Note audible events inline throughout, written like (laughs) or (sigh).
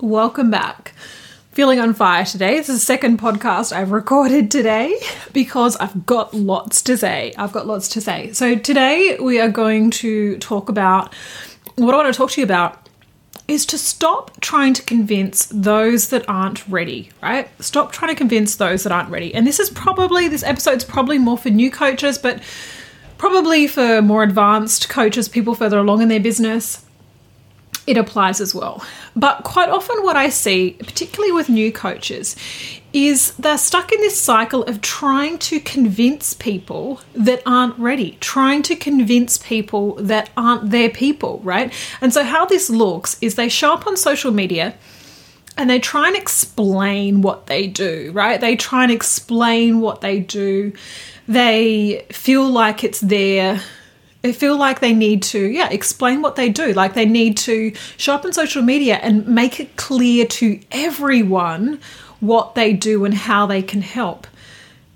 Welcome back. Feeling on fire today. This is the second podcast I've recorded today (laughs) because I've got lots to say. I've got lots to say. So, today we are going to talk about what I want to talk to you about is to stop trying to convince those that aren't ready, right? Stop trying to convince those that aren't ready. And this is probably, this episode's probably more for new coaches, but probably for more advanced coaches, people further along in their business it applies as well. But quite often, what I see, particularly with new coaches, is they're stuck in this cycle of trying to convince people that aren't ready, trying to convince people that aren't their people, right? And so, how this looks is they show up on social media and they try and explain what they do, right? They try and explain what they do. They feel like it's their feel like they need to, yeah, explain what they do. Like they need to show up on social media and make it clear to everyone what they do and how they can help.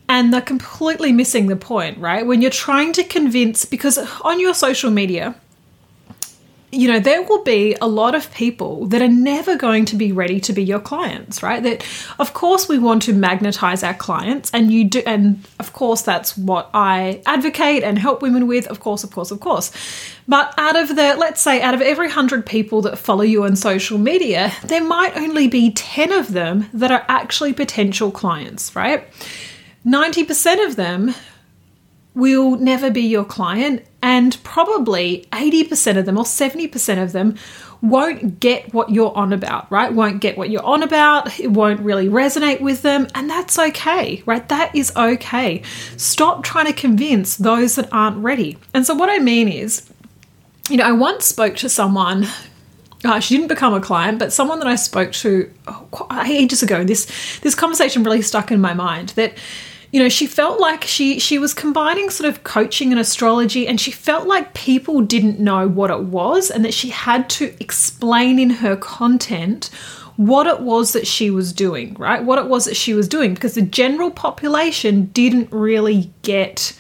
And they're completely missing the point, right? When you're trying to convince, because on your social media, you know, there will be a lot of people that are never going to be ready to be your clients, right? That, of course, we want to magnetize our clients, and you do, and of course, that's what I advocate and help women with, of course, of course, of course. But out of the, let's say, out of every 100 people that follow you on social media, there might only be 10 of them that are actually potential clients, right? 90% of them will never be your client, and probably 80% of them or 70% of them won't get what you're on about, right? Won't get what you're on about, it won't really resonate with them, and that's okay, right? That is okay. Stop trying to convince those that aren't ready. And so, what I mean is, you know, I once spoke to someone uh, she didn't become a client, but someone that I spoke to oh, ages ago. This this conversation really stuck in my mind. That you know she felt like she she was combining sort of coaching and astrology and she felt like people didn't know what it was and that she had to explain in her content what it was that she was doing right what it was that she was doing because the general population didn't really get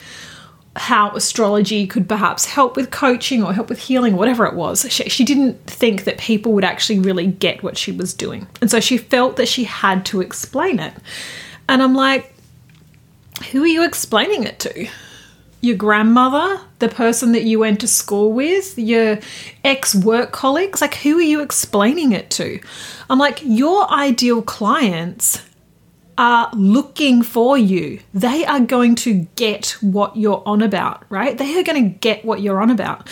how astrology could perhaps help with coaching or help with healing, whatever it was. She, she, didn't think that people would actually really get what she was doing. And so she felt that she had to explain it. And I'm like, who are you explaining it to? Your grandmother, the person that you went to school with, your ex work colleagues? Like, who are you explaining it to? I'm like, your ideal clients are looking for you. They are going to get what you're on about, right? They are going to get what you're on about.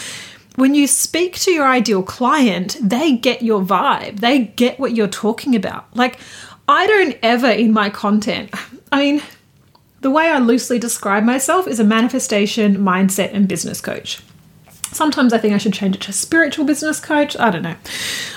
When you speak to your ideal client, they get your vibe, they get what you're talking about. Like, I don't ever in my content, (laughs) I mean, the way I loosely describe myself is a manifestation, mindset, and business coach. Sometimes I think I should change it to spiritual business coach. I don't know.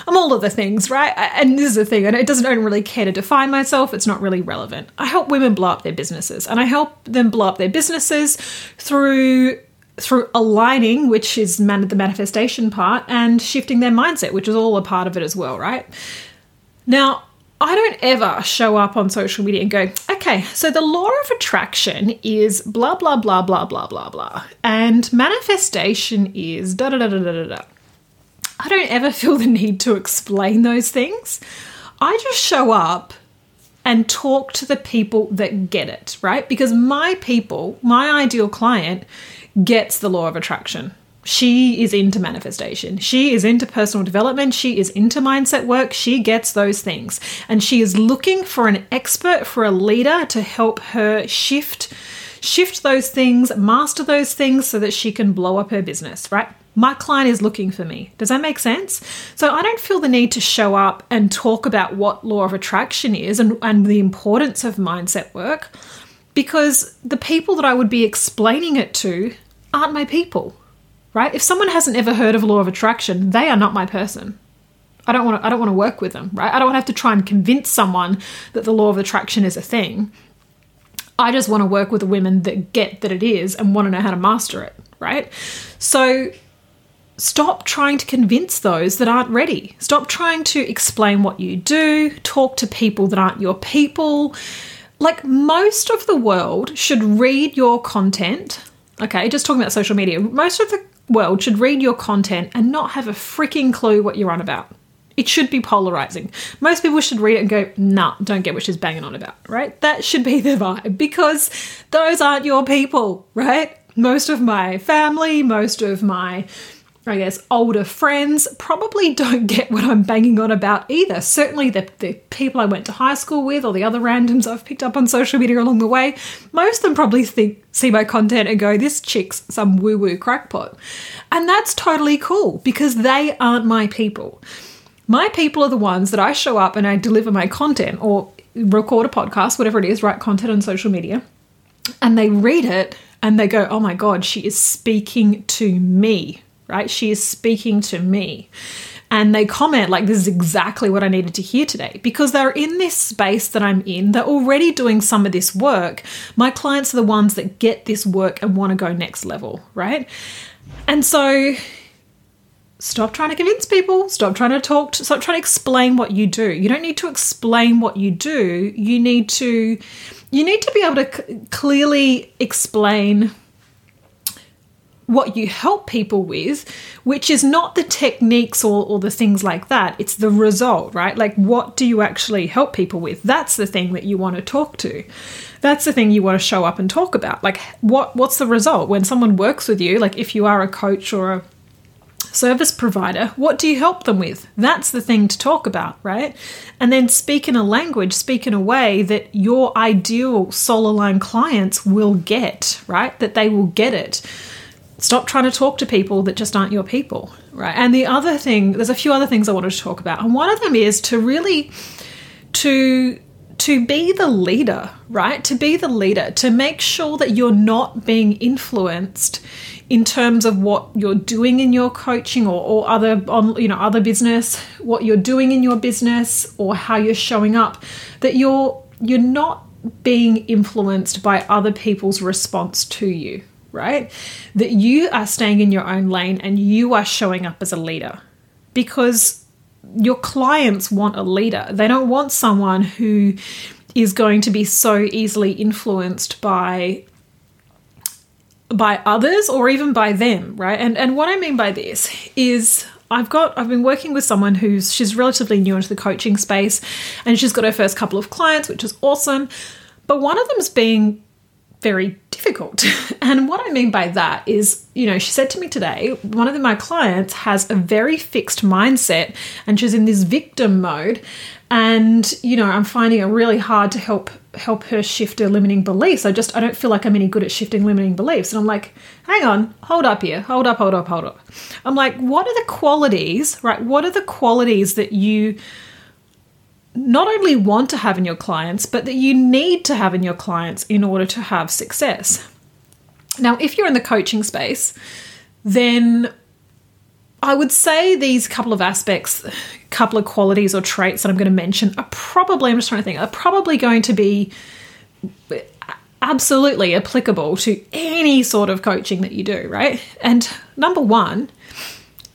I'm all of the things, right? And this is the thing, and it doesn't I don't really care to define myself. It's not really relevant. I help women blow up their businesses, and I help them blow up their businesses through through aligning, which is man- the manifestation part, and shifting their mindset, which is all a part of it as well, right? Now, I don't ever show up on social media and go, okay, so the law of attraction is blah, blah, blah, blah, blah, blah, blah. And manifestation is da da da da da da. I don't ever (laughs) feel the need to explain those things. I just show up and talk to the people that get it, right? Because my people, my ideal client, gets the law of attraction she is into manifestation. She is into personal development. She is into mindset work. She gets those things. And she is looking for an expert, for a leader to help her shift shift those things, master those things so that she can blow up her business, right? My client is looking for me. Does that make sense? So I don't feel the need to show up and talk about what law of attraction is and, and the importance of mindset work because the people that I would be explaining it to aren't my people right? If someone hasn't ever heard of law of attraction, they are not my person. I don't want to I don't want to work with them, right? I don't have to try and convince someone that the law of attraction is a thing. I just want to work with the women that get that it is and want to know how to master it, right? So stop trying to convince those that aren't ready. Stop trying to explain what you do, talk to people that aren't your people. Like most of the world should read your content. Okay, just talking about social media. Most of the world should read your content and not have a freaking clue what you're on about. It should be polarizing. Most people should read it and go, nah, don't get what she's banging on about, right? That should be (laughs) the vibe because those aren't your people, right? Most of my family, most of my I guess, older friends probably don't get what I'm banging on about either. Certainly, the, the people I went to high school with or the other randoms I've picked up on social media along the way, most of them probably think, see my content and go, this chick's some woo woo crackpot. And that's totally cool because they aren't my people. My people are the ones that I show up and I deliver my content or record a podcast, whatever it is, write content on social media, and they read it and they go, oh my God, she is speaking to me right? She is speaking to me. And they comment, like, this is exactly what I needed to hear today because they're in this space that I'm in. They're already doing some of this work. My clients are the ones that get this work and want to go next level, right? And so stop trying to convince people stop trying to talk to, stop trying to explain what you do you don't need to explain what you do you need to you need to be able to c- clearly explain what you help people with, which is not the techniques or, or the things like that. It's the result, right? Like, what do you actually help people with? That's the thing that you want to talk to. That's the thing you want to show up and talk about. Like, what what's the result when someone works with you? Like, if you are a coach or a service provider, what do you help them with? That's the thing to talk about, right? And then speak in a language, speak in a way that your ideal soul aligned clients will get, right? That they will get it stop trying to talk to people that just aren't your people, right? And the other thing, there's a few other things I wanted to talk about, and one of them is to really to to be the leader, right? To be the leader, to make sure that you're not being influenced in terms of what you're doing in your coaching or, or other on you know other business, what you're doing in your business or how you're showing up, that you're you're not being influenced by other people's response to you, right? That you are staying in your own lane and you are showing up as a leader because your clients want a leader. They don't want someone who is going to be so easily influenced by by others or even by them, right? And and what I mean by this is I've got I've been working with someone who's she's relatively new into the coaching space and she's got her first couple of clients, which is awesome. But one of them's being very difficult. (laughs) And what I mean by that is, you know, she said to me today, one of my clients has a very fixed mindset and she's in this victim mode. And, you know, I'm finding it really hard to help help her shift her limiting beliefs. I just I don't feel like I'm any good at shifting limiting beliefs. And I'm like, hang on, hold up here, hold up, hold up, hold up. I'm like, what are the qualities, right? What are the qualities that you not only want to have in your clients, but that you need to have in your clients in order to have success. Now, if you're in the coaching space, then I would say these couple of aspects, couple of qualities or traits that I'm going to mention are probably, I'm just trying to think, are probably going to be absolutely applicable to any sort of coaching that you do, right? And number one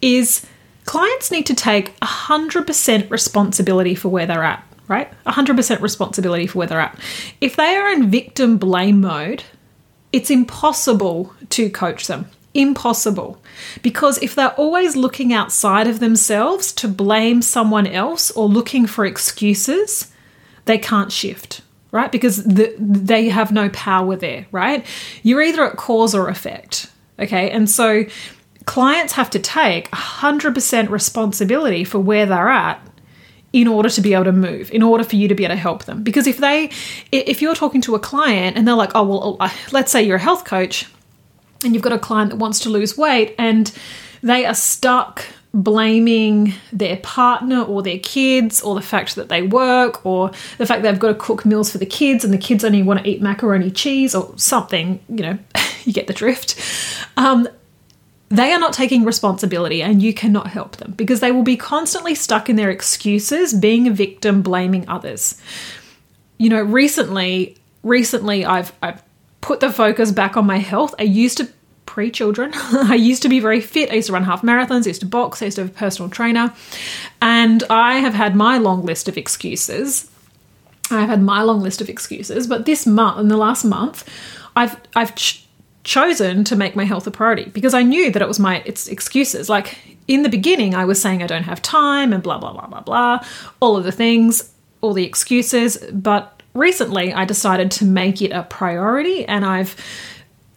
is clients need to take 100% responsibility for where they're at. right? 100% responsibility for where they're at. If they are in victim blame mode, it's impossible to coach them. Impossible. Because if they're always looking outside of themselves to blame someone else or looking for excuses, they can't shift, right? Because the, they have no power there, right? You're either at cause or effect, okay? And so clients have to take 100% responsibility for where they're at in order to be able to move in order for you to be able to help them. Because if they if you're talking to a client and they're like oh well let's say you're a health coach and you've got a client that wants to lose weight and they are stuck blaming their partner or their kids or the fact that they work or the fact they've got to cook meals for the kids and the kids only want to eat macaroni cheese or something you know (laughs) you get the drift. Um, they are not taking responsibility and you cannot help them because they will be constantly stuck in their excuses, being a victim, blaming others. You know, recently, recently I've I've put the focus back on my health. I used to pre children. (laughs) I used to be very fit. I used to run half marathons, I used to box, I used to have a personal trainer. And I have had my long list of excuses. I've had my long list of excuses, but this month, in the last month, I've I've ch- chosen to make my health a priority because I knew that it was my it's excuses. Like in the beginning, I was saying I don't have time and blah blah blah blah blah, all of the things, all the excuses. But recently, I decided to make it a priority, and I've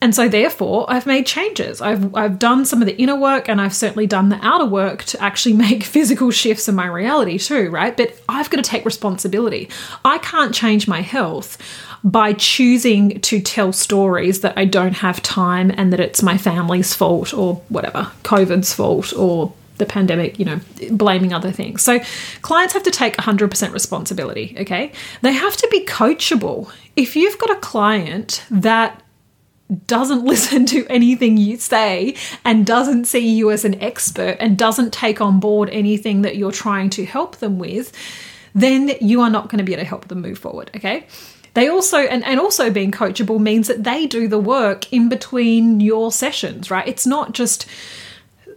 and so therefore I've made changes. I've I've done some of the inner work and I've certainly done the outer work to actually (laughs) make physical shifts in my reality too, right? But I've got to take responsibility. I can't change my health by choosing to tell stories that I don't have time and that it's my family's fault or whatever, COVID's fault or the pandemic, you know, blaming other things. So clients have to take 100% responsibility, okay? They have to be coachable. If you've got a client that doesn't (laughs) listen to anything you say and doesn't see you as an expert and doesn't take on board anything that you're trying to help them with, then you are not going to be able to help them move forward, okay? They also and, and also being coachable means that they do the work in between your sessions, right? It's not just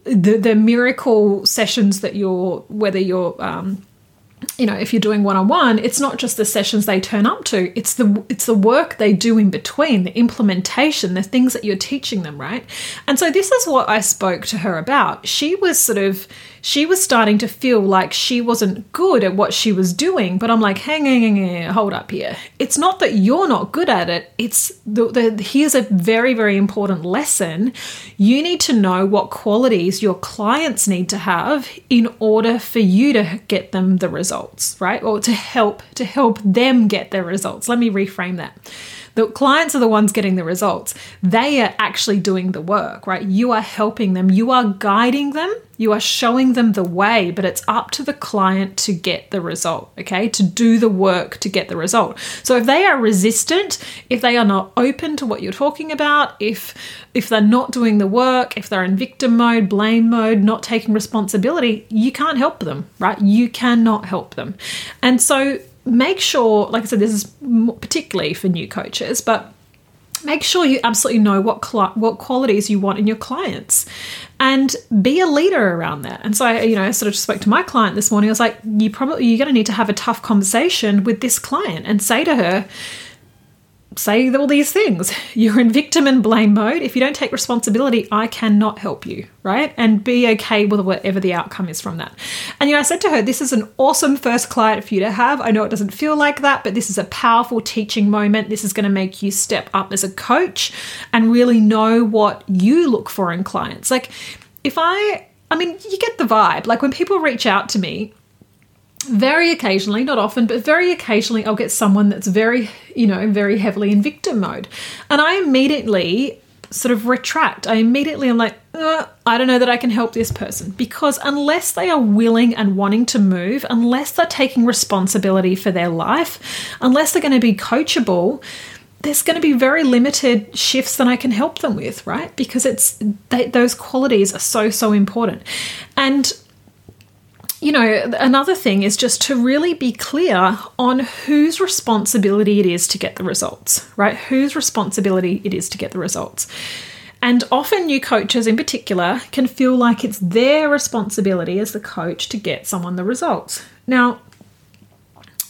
the the miracle sessions that you're whether you're um, you know if you're doing one-on-one it's not just the sessions they turn up to it's the it's the work they do in between the implementation the things that you're teaching them right and so this is what i spoke to her about she was sort of she was starting to feel like she wasn't good at what she was doing. But I'm like, hang, hang, hang, hold up here. It's not that you're not good at it. It's the, the here's a very, very important lesson. You need to know what qualities your clients need to have in order for you to get them the results, right? Or to help to help them get their results. Let me reframe that. The clients are the ones getting the results. They are actually doing the work, right? You are helping them, you are guiding them, you are showing them the way, but it's up to the client to get the result, okay? To do the work to get the result. So if they are resistant, if they are not open to what you're talking about, if if they're not doing the work, if they're in victim mode, blame mode, not taking responsibility, you can't help them, right? You cannot help them. And so make sure, like I said, this is particularly for new coaches, but make sure you absolutely know what cl- what qualities you want in your clients and be a leader around that. And so i you know I sort of spoke to my client this morning i was like you probably you're going to need to have a tough conversation with this client and say to her say all these things. (laughs) You're in victim and blame mode. If you don't take responsibility, I cannot help you, right? And be okay with whatever the outcome is from that. And you know, I said to her, this is an awesome first client for you to have. I know it doesn't feel like that, but this is a powerful teaching moment. This is going to make you step up as a coach and really know what you look for in clients. Like if I I mean, you get the vibe. Like when people reach out to me, very occasionally, not often, but very occasionally, I'll get someone that's very, you know, very heavily in victim mode. And I immediately sort of retract. I immediately am like, uh, I don't know that I can help this person because unless they are willing and wanting to move, unless they're taking responsibility for their life, unless they're going to be coachable, there's going to be very limited shifts that I can help them with, right? Because it's they, those qualities are so so important. And you know, another thing is just to really be clear on whose responsibility it is to get the results, right? Whose responsibility it is to get the results. And often, new coaches in particular can feel like it's their responsibility as the coach to get someone the results. Now,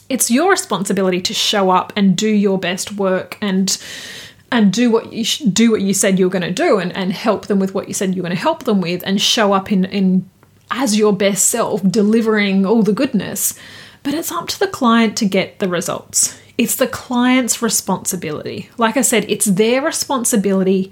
it's your responsibility to show up and do your best work and and do what you do what you said you were going to do and, and help them with what you said you were going to help them with and show up in in as your best self delivering all the goodness. But it's up to the client to get the results. It's the client's responsibility. Like i said it's their responsibility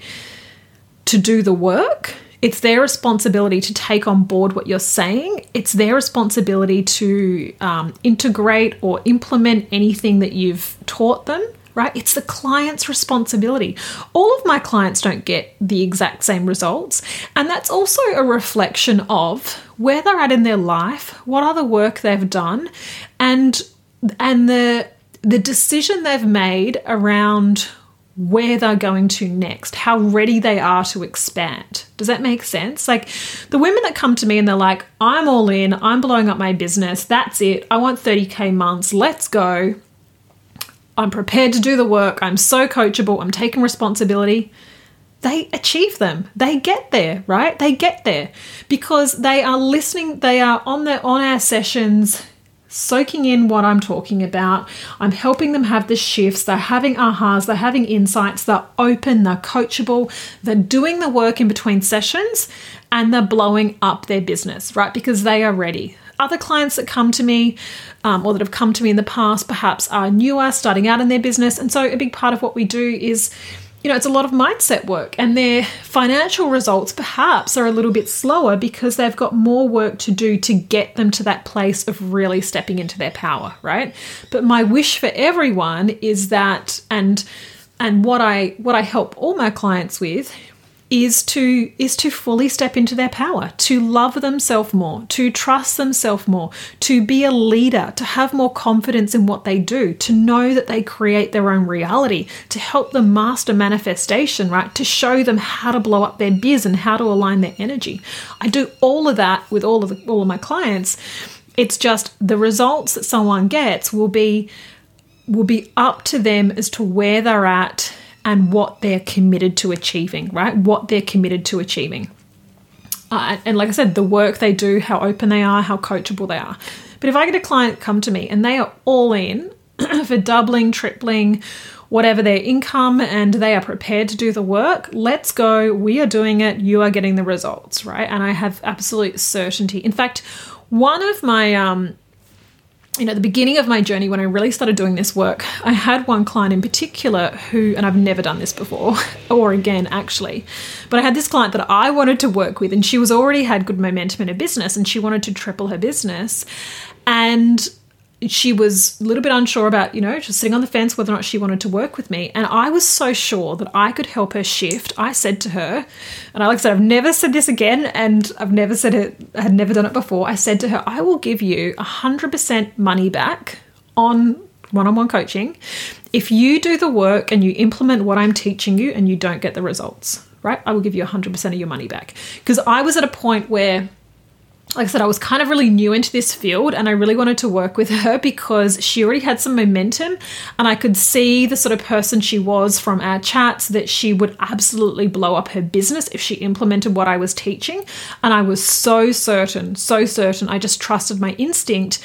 to do the work. It's their responsibility to take on board what you're saying. It's their responsibility to um, integrate or implement anything that you've taught them right? It's the client's responsibility. All of my clients don't get the exact same results, and that's also a reflection of where they're at in their life, what other work they've done, and and the the decision they've made around where they're going to next, how ready they are to expand. Does that make sense? Like the women that come to me and they're like, I'm all in, I'm blowing up my business, that's it, I want 30k months, let's go. I'm prepared to do the work. I'm so coachable. I'm taking responsibility. They achieve them. They get there, right? They get there because they are listening. They are on the on our sessions, soaking in what I'm talking about. I'm helping them have the shifts. They're having ahas. They're having insights. They're open. They're coachable. They're doing the work in between sessions, and they're blowing up their business, right? Because they are ready other clients that come to me um, or that have come to me in the past perhaps are newer, starting out in their business. And so a big part of what we do is you know, it's a lot of mindset work, and their financial results perhaps are a little bit slower because they've got more work to do to get them to that place of really stepping into their power, right? But my wish for everyone is that, and and what I what I help all my clients with is to is to fully step into their power, to love themselves more, to trust themselves more, to be a leader, to have more confidence in what they do, to know that they create their own reality, to help them master manifestation, right? To show them how to blow up their biz and how to align their energy. I do all of that with all of the, all of my clients. It's just the results that someone gets will be will be up to them as to where they're at and what they're committed to achieving, right? What they're committed to achieving. Uh, and like I said, the work they do, how open they are, how coachable they are. But if I get a client come to me and they are all in (clears throat) for doubling, tripling, whatever their income and they are prepared to do the work, let's go. We are doing it. You are getting the results, right? And I have absolute certainty. In fact, one of my um, you know, the beginning of my journey when I really started doing this work, I had one client in particular who, and I've never done this before, (laughs) or again actually, but I had this client that I wanted to work with, and she was already had good momentum in her business, and she wanted to triple her business, and she was a little bit unsure about, you know, just sitting on the fence whether or not she wanted to work with me. And I was so sure that I could help her shift. I said to her, and I like I said, I've never said this again, and I've never said it, I had never done it before. I said to her, I will give you 100% money back on one on one coaching if you do the work and you implement what I'm teaching you and you don't get the results, right? I will give you 100% of your money back. Because I was at a point where like I said, I was kind of really new into this field and I really wanted to work with her because she already had some momentum and I could see the sort of person she was from our chats that she would absolutely blow up her business if she implemented what I was teaching. And I was so certain, so certain. I just trusted my instinct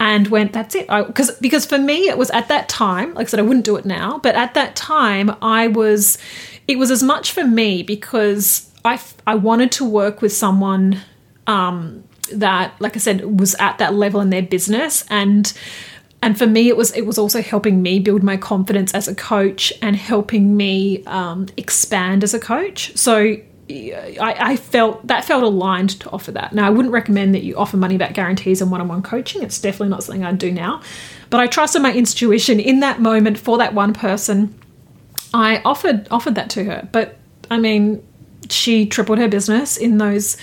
and went, that's it. Because because for me, it was at that time, like I said, I wouldn't do it now, but at that time, I was, it was as much for me because I, I wanted to work with someone um, that, like I said, was at that level in their business. And and for me it was it was also helping me build my confidence as a coach and helping me um, expand as a coach. So I, I, felt that felt aligned to offer that. Now i wouldn't recommend that you offer money back guarantees and one-on-one coaching. It's definitely not something i'd do now. But i trusted my intuition in that moment for that one person. I offered offered that to her. But i mean she tripled her business in those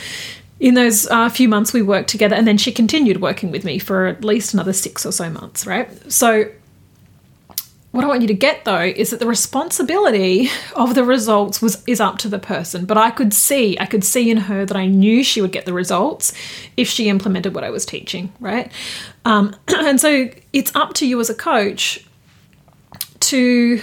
in those uh, few months we worked together, and then she continued working with me for at least another six or so months, right? So, what I want you to get though is that the responsibility of the results was is up to the person. But I could see, I could see in her that I knew she would get the results if she implemented what I was teaching, right? Um, (clears throat) and so it's up to you as a coach to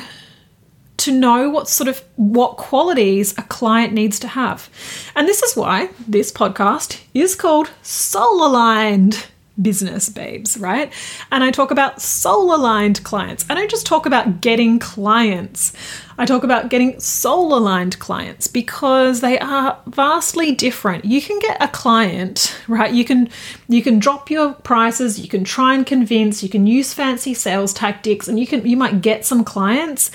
to know what sort of what qualities a client needs to have. And this is why this podcast is called Soul Aligned. business babes, right? And I talk about soul aligned clients. I don't just talk about getting clients. I talk about getting soul aligned clients because they are vastly different. You can get a client, right? You can you can drop your prices, you can try and convince, you can use fancy sales tactics and you can you might get some clients,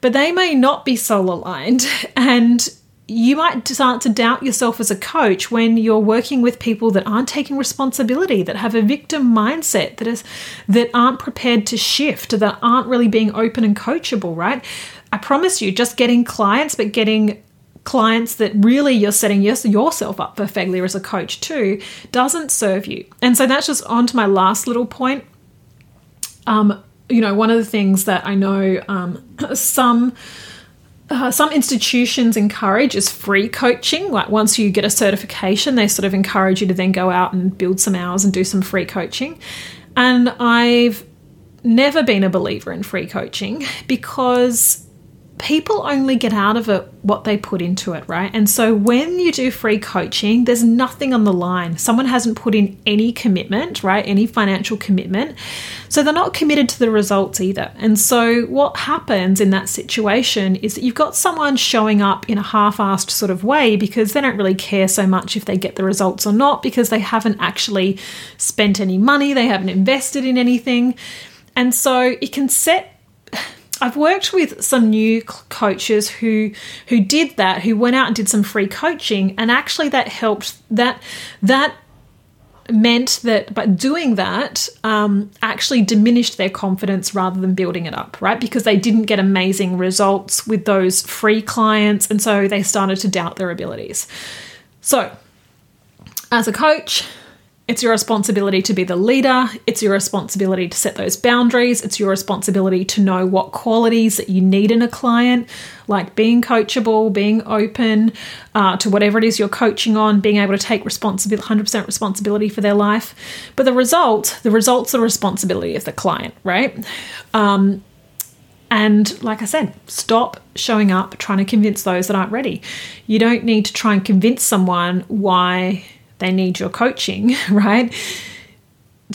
but they may not be soul aligned (laughs) and you might start to doubt yourself as a coach when you're working with people that aren't taking responsibility, that have a victim mindset, that is that aren't prepared to shift, that aren't really being open and coachable, right? I promise you, just getting clients, but getting clients that really you're setting yourself up for failure as a coach too, doesn't serve you. And so that's just on to my last little point. Um, you know, one of the things that I know um, (clears throat) some uh, some institutions encourage is free coaching. Like once you get a certification, they sort of encourage you to then go out and build some hours and do some free coaching. And I've never been a believer in free coaching because people only get out of it what they put into it, right? And so when you do free coaching, there's nothing on the line. Someone hasn't put in any commitment, right? Any financial commitment. So they're not committed to the results either. And so what happens in that situation is that you've got someone showing up in a half assed sort of way because they don't really care so much if they get the results or not because they haven't actually spent any money, they haven't invested in anything. And so it can set I've worked with some new coaches who who did that, who went out and did some free coaching, and actually that helped. That that meant that by doing that um, actually diminished their confidence rather than building it up, right? Because they didn't get amazing results with those free clients, and so they started to doubt their abilities. So, as a coach, it's your responsibility to be the leader. It's your responsibility to set those boundaries. It's your responsibility to know what qualities that you need in a client, like being coachable, being open uh, to whatever it is you're coaching on, being able to take responsibility, 100% responsibility for their life. But the result, the results are responsibility of the client, right? Um, and like I said, stop showing up trying to convince those that aren't ready. You don't need to try and convince someone why they need your coaching, (laughs) right?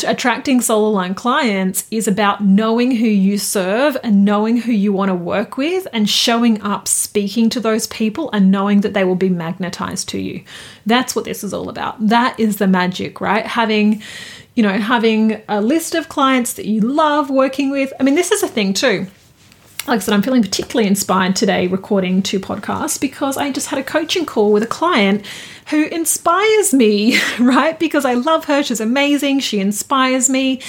Attracting soul aligned clients is about knowing who you serve and knowing who you want to work with and showing up, speaking to those people and knowing that they will be magnetized to you. That's what this is all about. That is the magic, right? Having, you know, having a list of clients that you love working with. I mean, this is a thing too like I said, I'm feeling particularly inspired today recording two podcasts because I just had a coaching call with a client who inspires me, (laughs) right? Because I love her. She's amazing. She inspires me.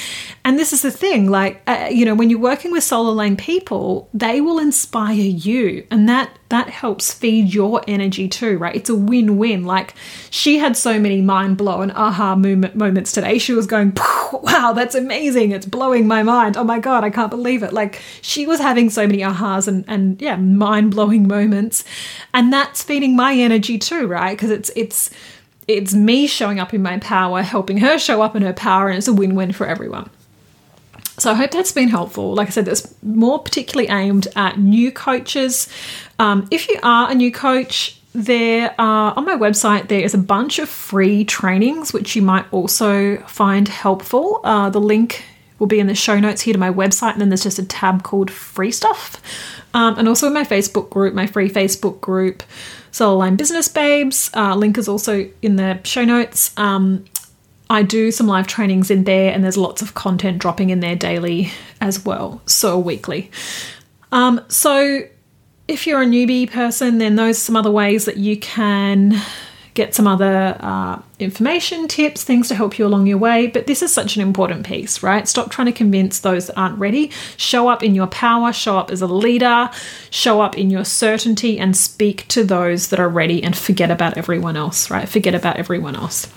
And this is the thing like, uh, you know, when you're working with soul aligned people, they will inspire you. And that that helps feed your energy too, right? It's a win win. Like she had so many mind blowing aha moment, moments today. She was going, wow, that's amazing. It's blowing my mind. Oh my God, I can't believe it. Like she was having so many ahas and, and yeah, mind blowing moments. And that's feeding my energy too, right? Because it's, it's, it's me showing up in my power, helping her show up in her power, and it's a win win for everyone. So I hope that's been helpful. Like I said, that's more particularly aimed at new coaches. Um, if you are a new coach, there are on my website there is a bunch of free trainings which you might also find helpful. Uh, the link will be in the show notes here to my website, and then there's just a tab called free stuff. Um, and also in my Facebook group, my free Facebook group, Soul Aligned Business Babes. Uh, link is also in the show notes. Um, I do some live trainings in there, and there's lots of content dropping in there daily as well, so weekly. Um, so, if you're a newbie person, then those are some other ways that you can get some other uh, information, tips, things to help you along your way. But this is such an important piece, right? Stop trying to convince those that aren't ready. Show up in your power, show up as a leader, show up in your certainty, and speak to those that are ready and forget about everyone else, right? Forget about everyone else.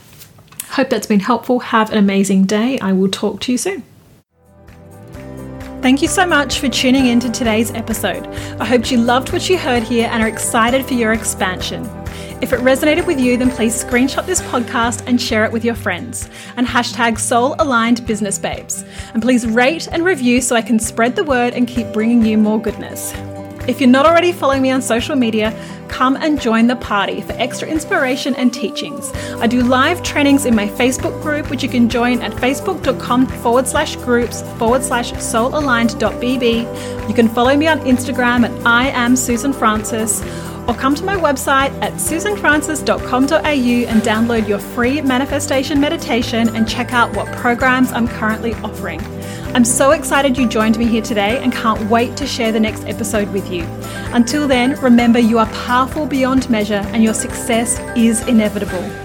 Hope that's been helpful. Have an amazing day. I will talk to you soon. Thank you so much for tuning in to today's episode. I hope you loved what you heard here and are excited for your expansion. If it resonated with you, then please screenshot this podcast and share it with your friends. And hashtag Soul Aligned Business Babes. And please rate and review so I can spread the word and keep bringing you more goodness. If you're not already following me on social media, come and join the party for extra inspiration and teachings. I do live trainings in my Facebook group, which you can join at facebook.com forward slash groups forward slash soulaligned.bb. You can follow me on Instagram at I am Susan Francis or come to my website at susanfrancis.com.au and download your free manifestation meditation and check out what programs I'm currently offering. I'm so excited you joined me here today and can't wait to share the next episode with you. Until then, remember you are powerful beyond measure and your success is inevitable.